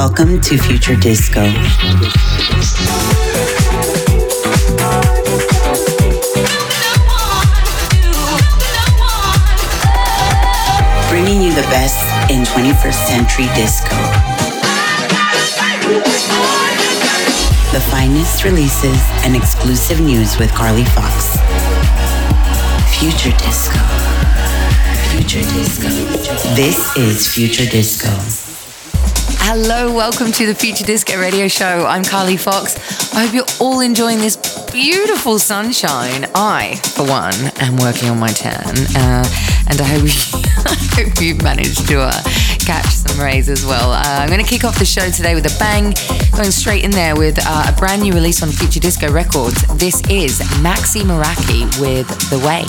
Welcome to Future Disco. Bringing you the best in 21st century disco. The finest releases and exclusive news with Carly Fox. Future Disco. Future Disco. This is Future Disco. Hello, welcome to the Future Disco Radio Show. I'm Carly Fox. I hope you're all enjoying this beautiful sunshine. I, for one, am working on my tan, uh, and I hope, you, I hope you've managed to uh, catch some rays as well. Uh, I'm going to kick off the show today with a bang, going straight in there with uh, a brand new release on Future Disco Records. This is Maxi Meraki with The Way.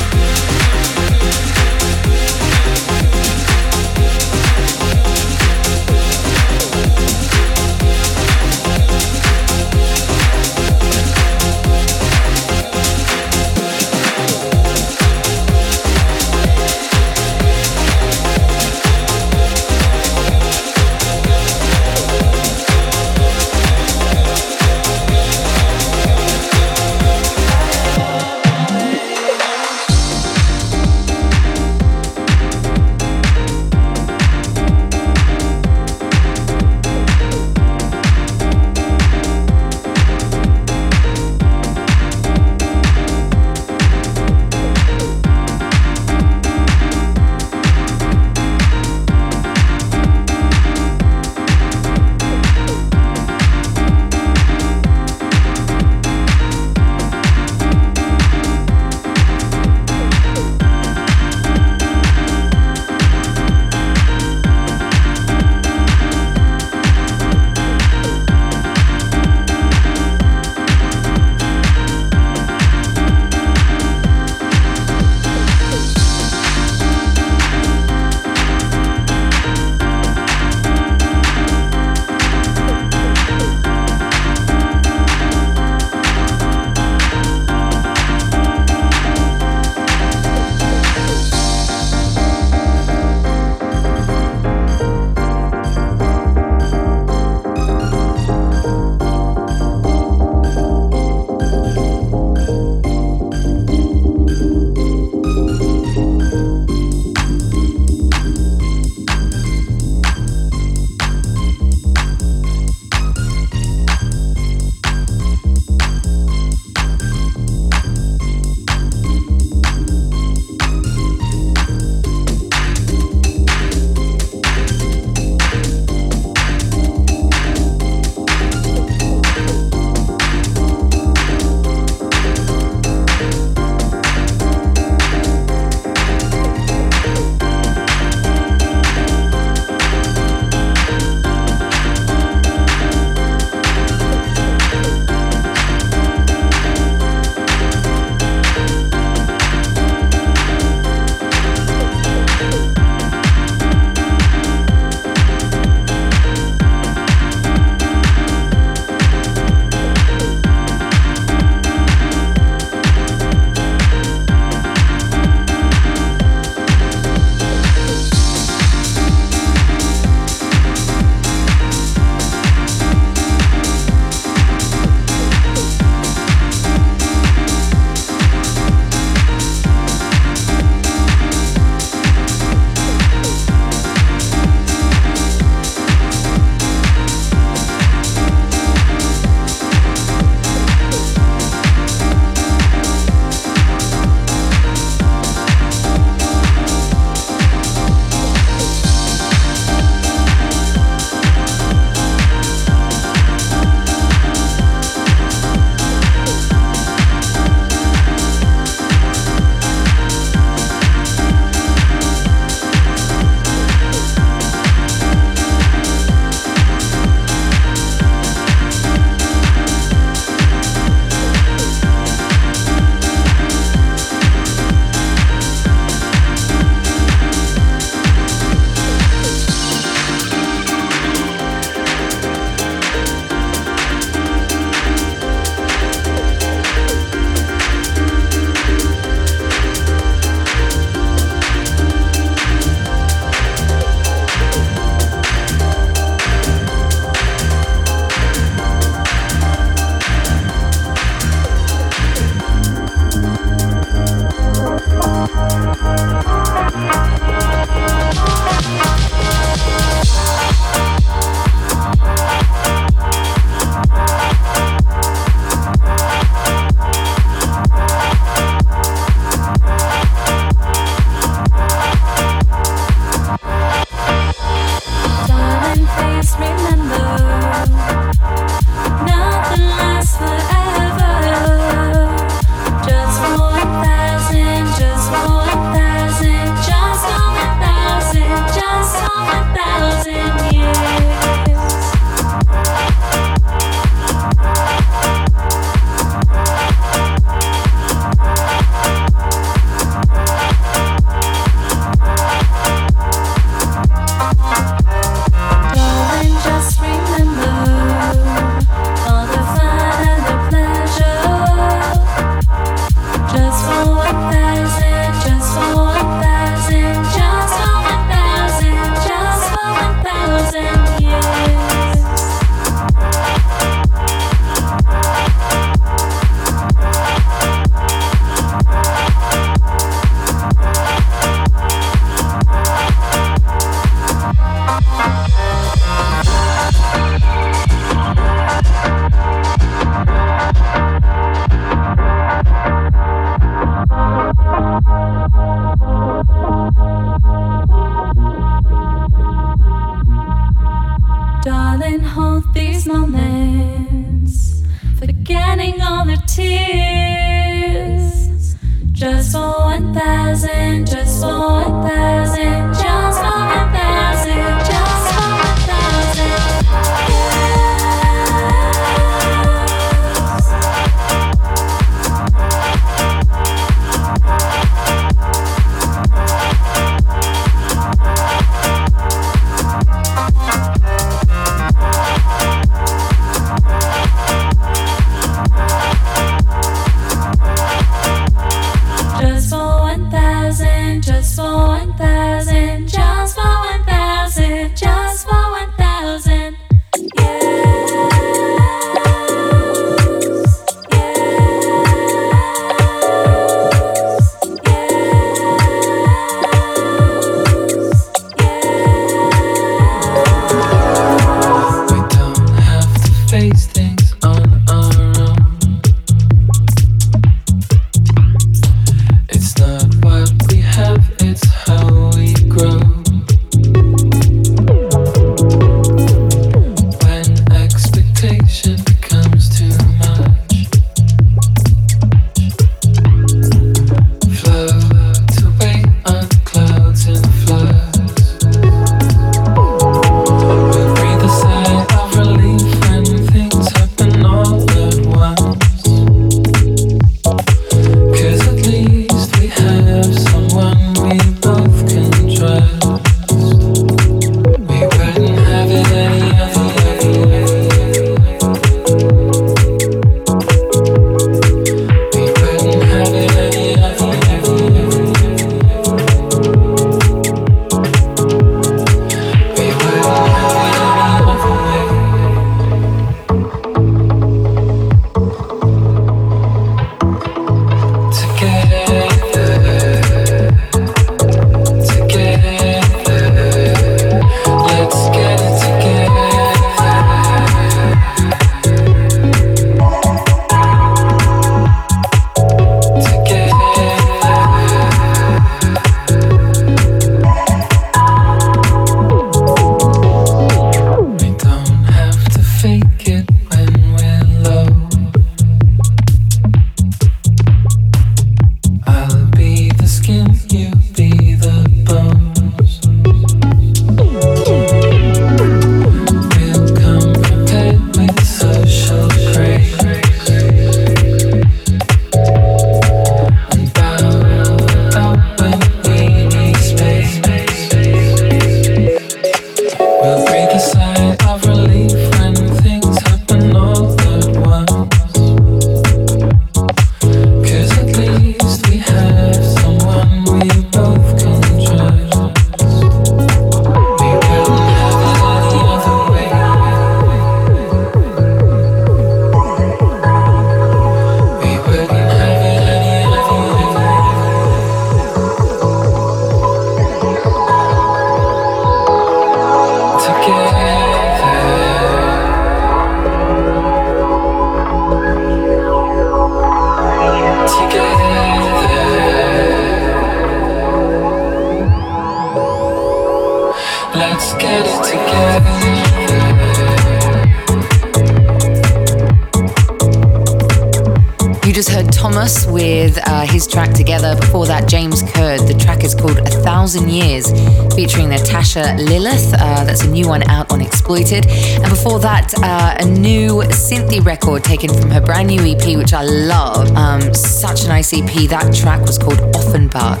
a new Cynthia record taken from her brand new EP, which I love. Um, such a nice EP. That track was called Offenbach.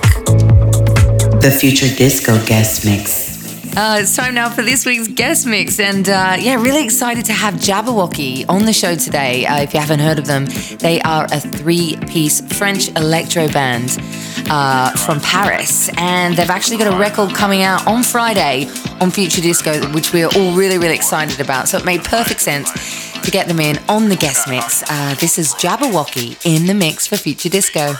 The Future Disco Guest Mix. Uh, it's time now for this week's guest mix, and uh, yeah, really excited to have Jabberwocky on the show today. Uh, if you haven't heard of them, they are a three-piece French electro band uh, from Paris, and they've actually got a record coming out on Friday on Future Disco, which we're all really, really excited about. So it made perfect sense to get them in on the guest mix. Uh, this is Jabberwocky in the mix for Future Disco.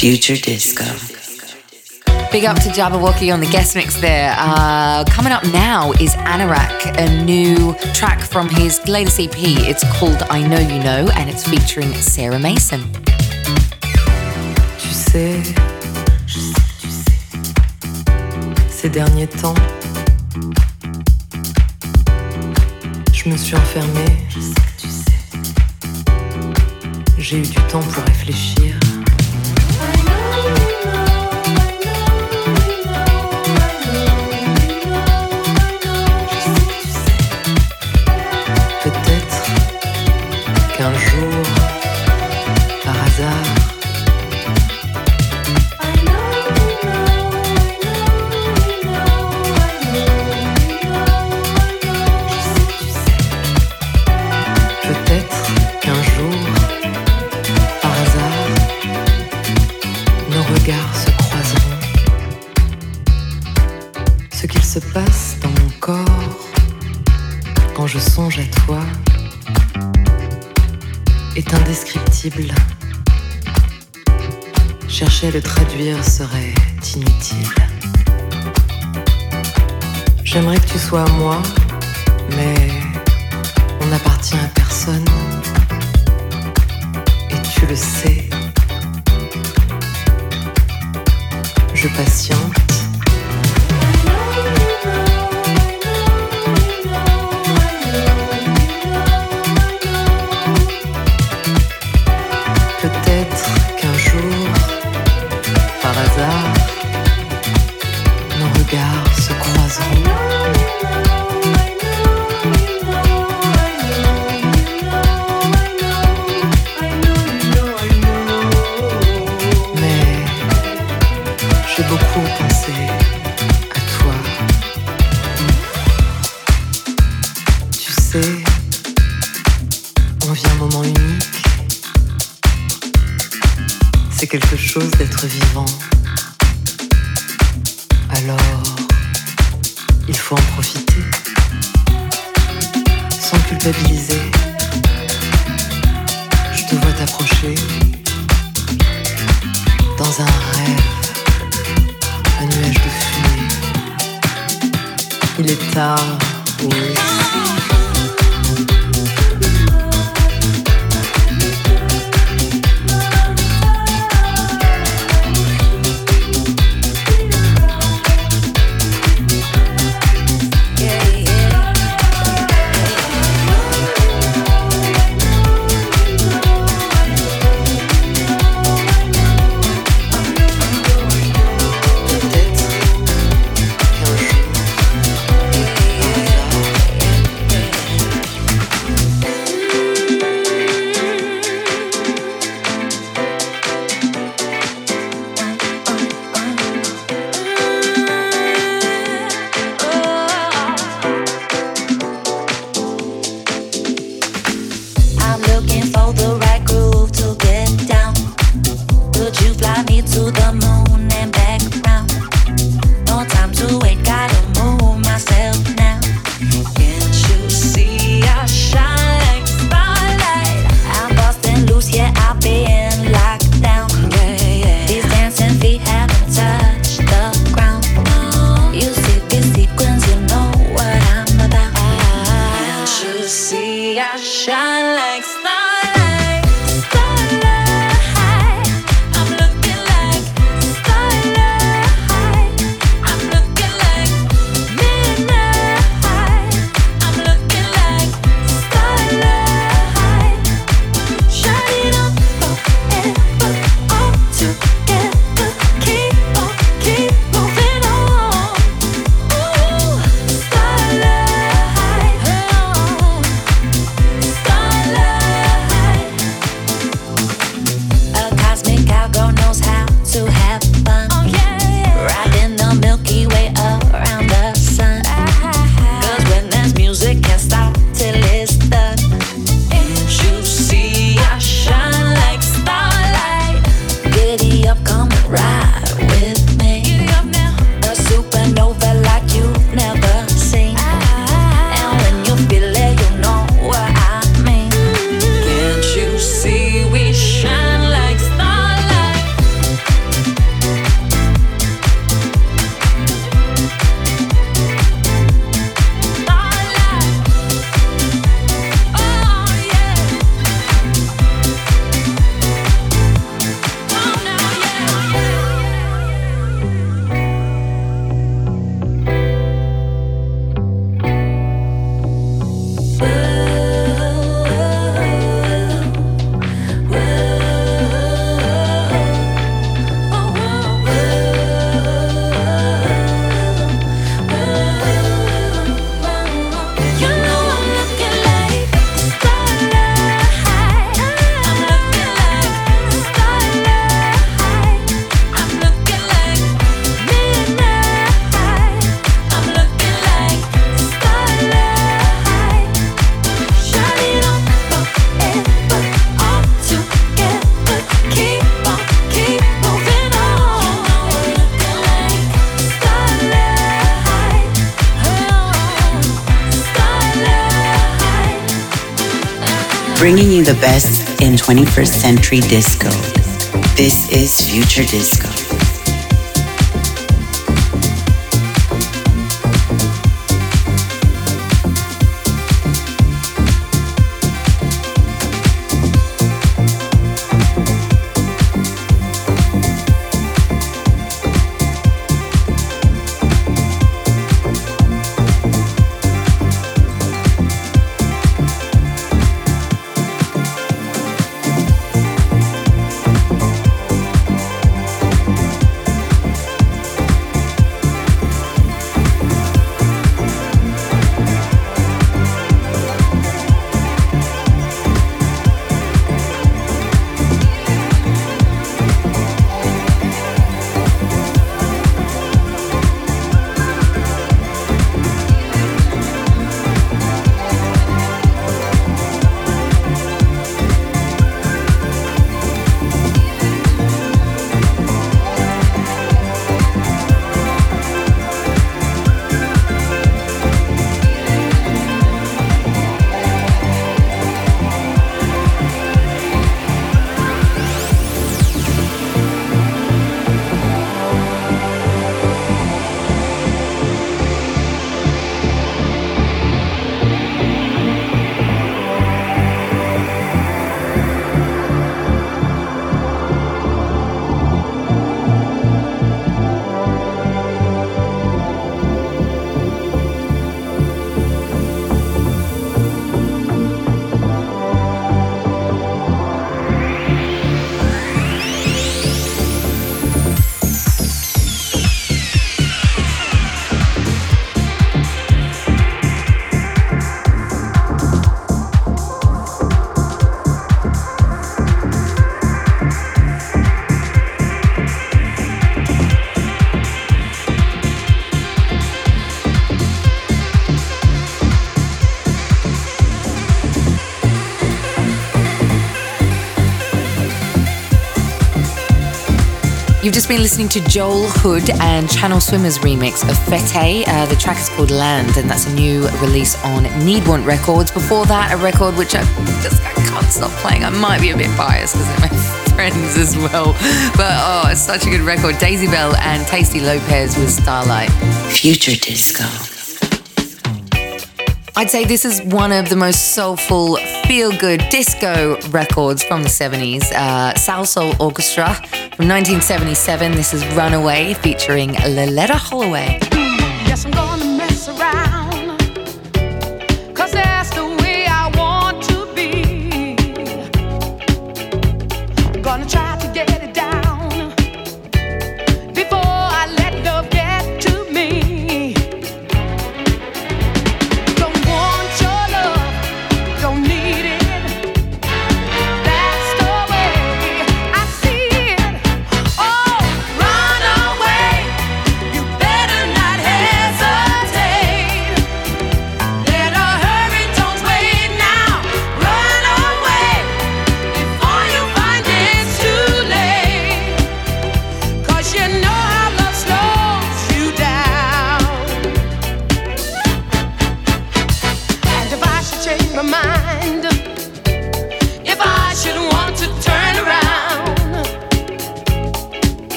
Future Disco. Big up to Jabberwocky on the guest mix there. Uh, coming up now is Anorak, a new track from his latest EP. It's called I Know You Know and it's featuring Sarah Mason. Tu sais, ces derniers temps, je me suis enfermée. J'ai eu du temps pour réfléchir. Chercher serait inutile. J'aimerais que tu sois moi, mais on n'appartient à personne. Et tu le sais. Je patiente. On vit un moment unique. C'est quelque chose d'être vivant. Alors, il faut en profiter. Sans culpabiliser. Bringing you the best in 21st century disco. This is Future Disco. You've just been listening to Joel Hood and Channel Swimmers remix of Fete. Uh, the track is called Land, and that's a new release on Needwant Records. Before that, a record which I just I can't stop playing. I might be a bit biased because they're my friends as well, but oh, it's such a good record. Daisy Bell and Tasty Lopez with Starlight. Future Disco. I'd say this is one of the most soulful, feel good disco records from the 70s. Uh, Salsoul Orchestra from 1977. This is Runaway featuring Loleatta Holloway. Yes,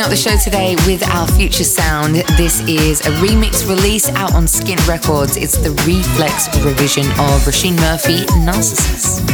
finishing up the show today with our future sound. This is a remix release out on Skin Records. It's the Reflex revision of Roisin Murphy, Narcissus.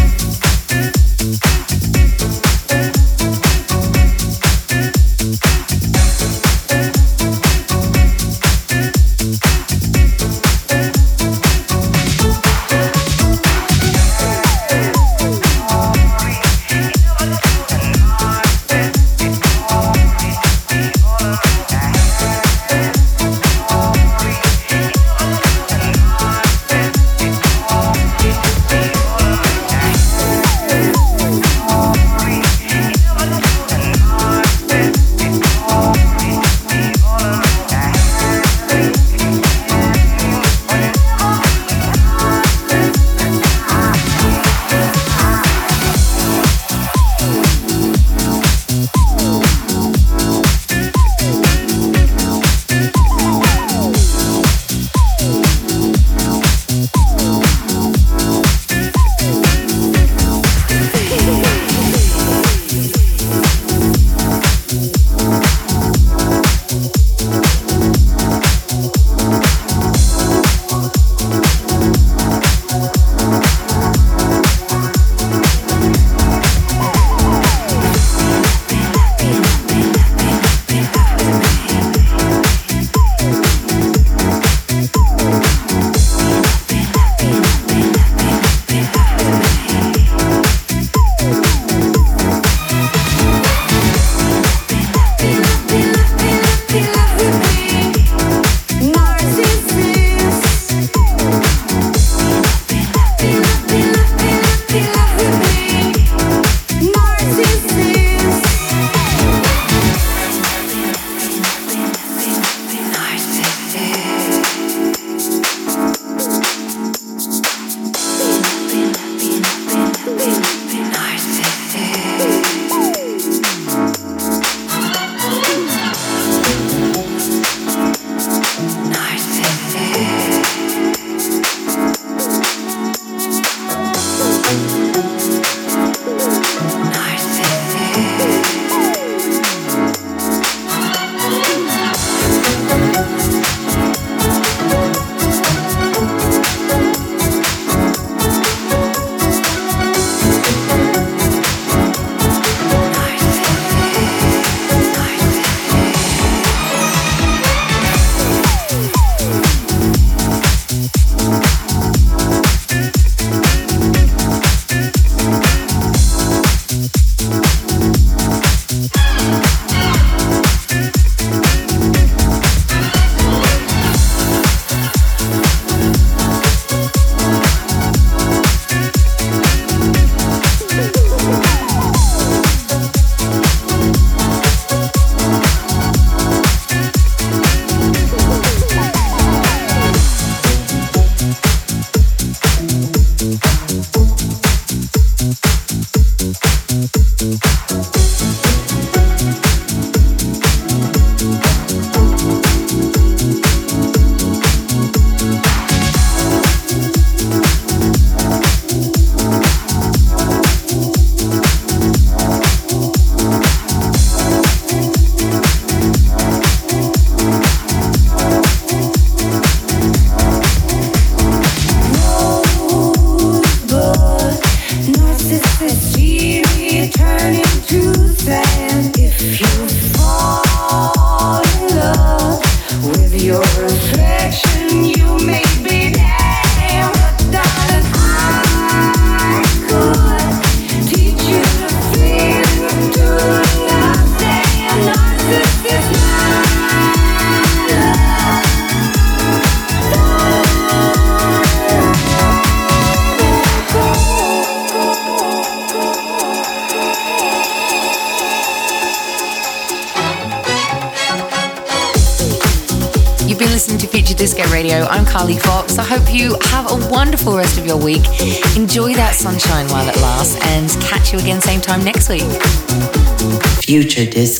Sunshine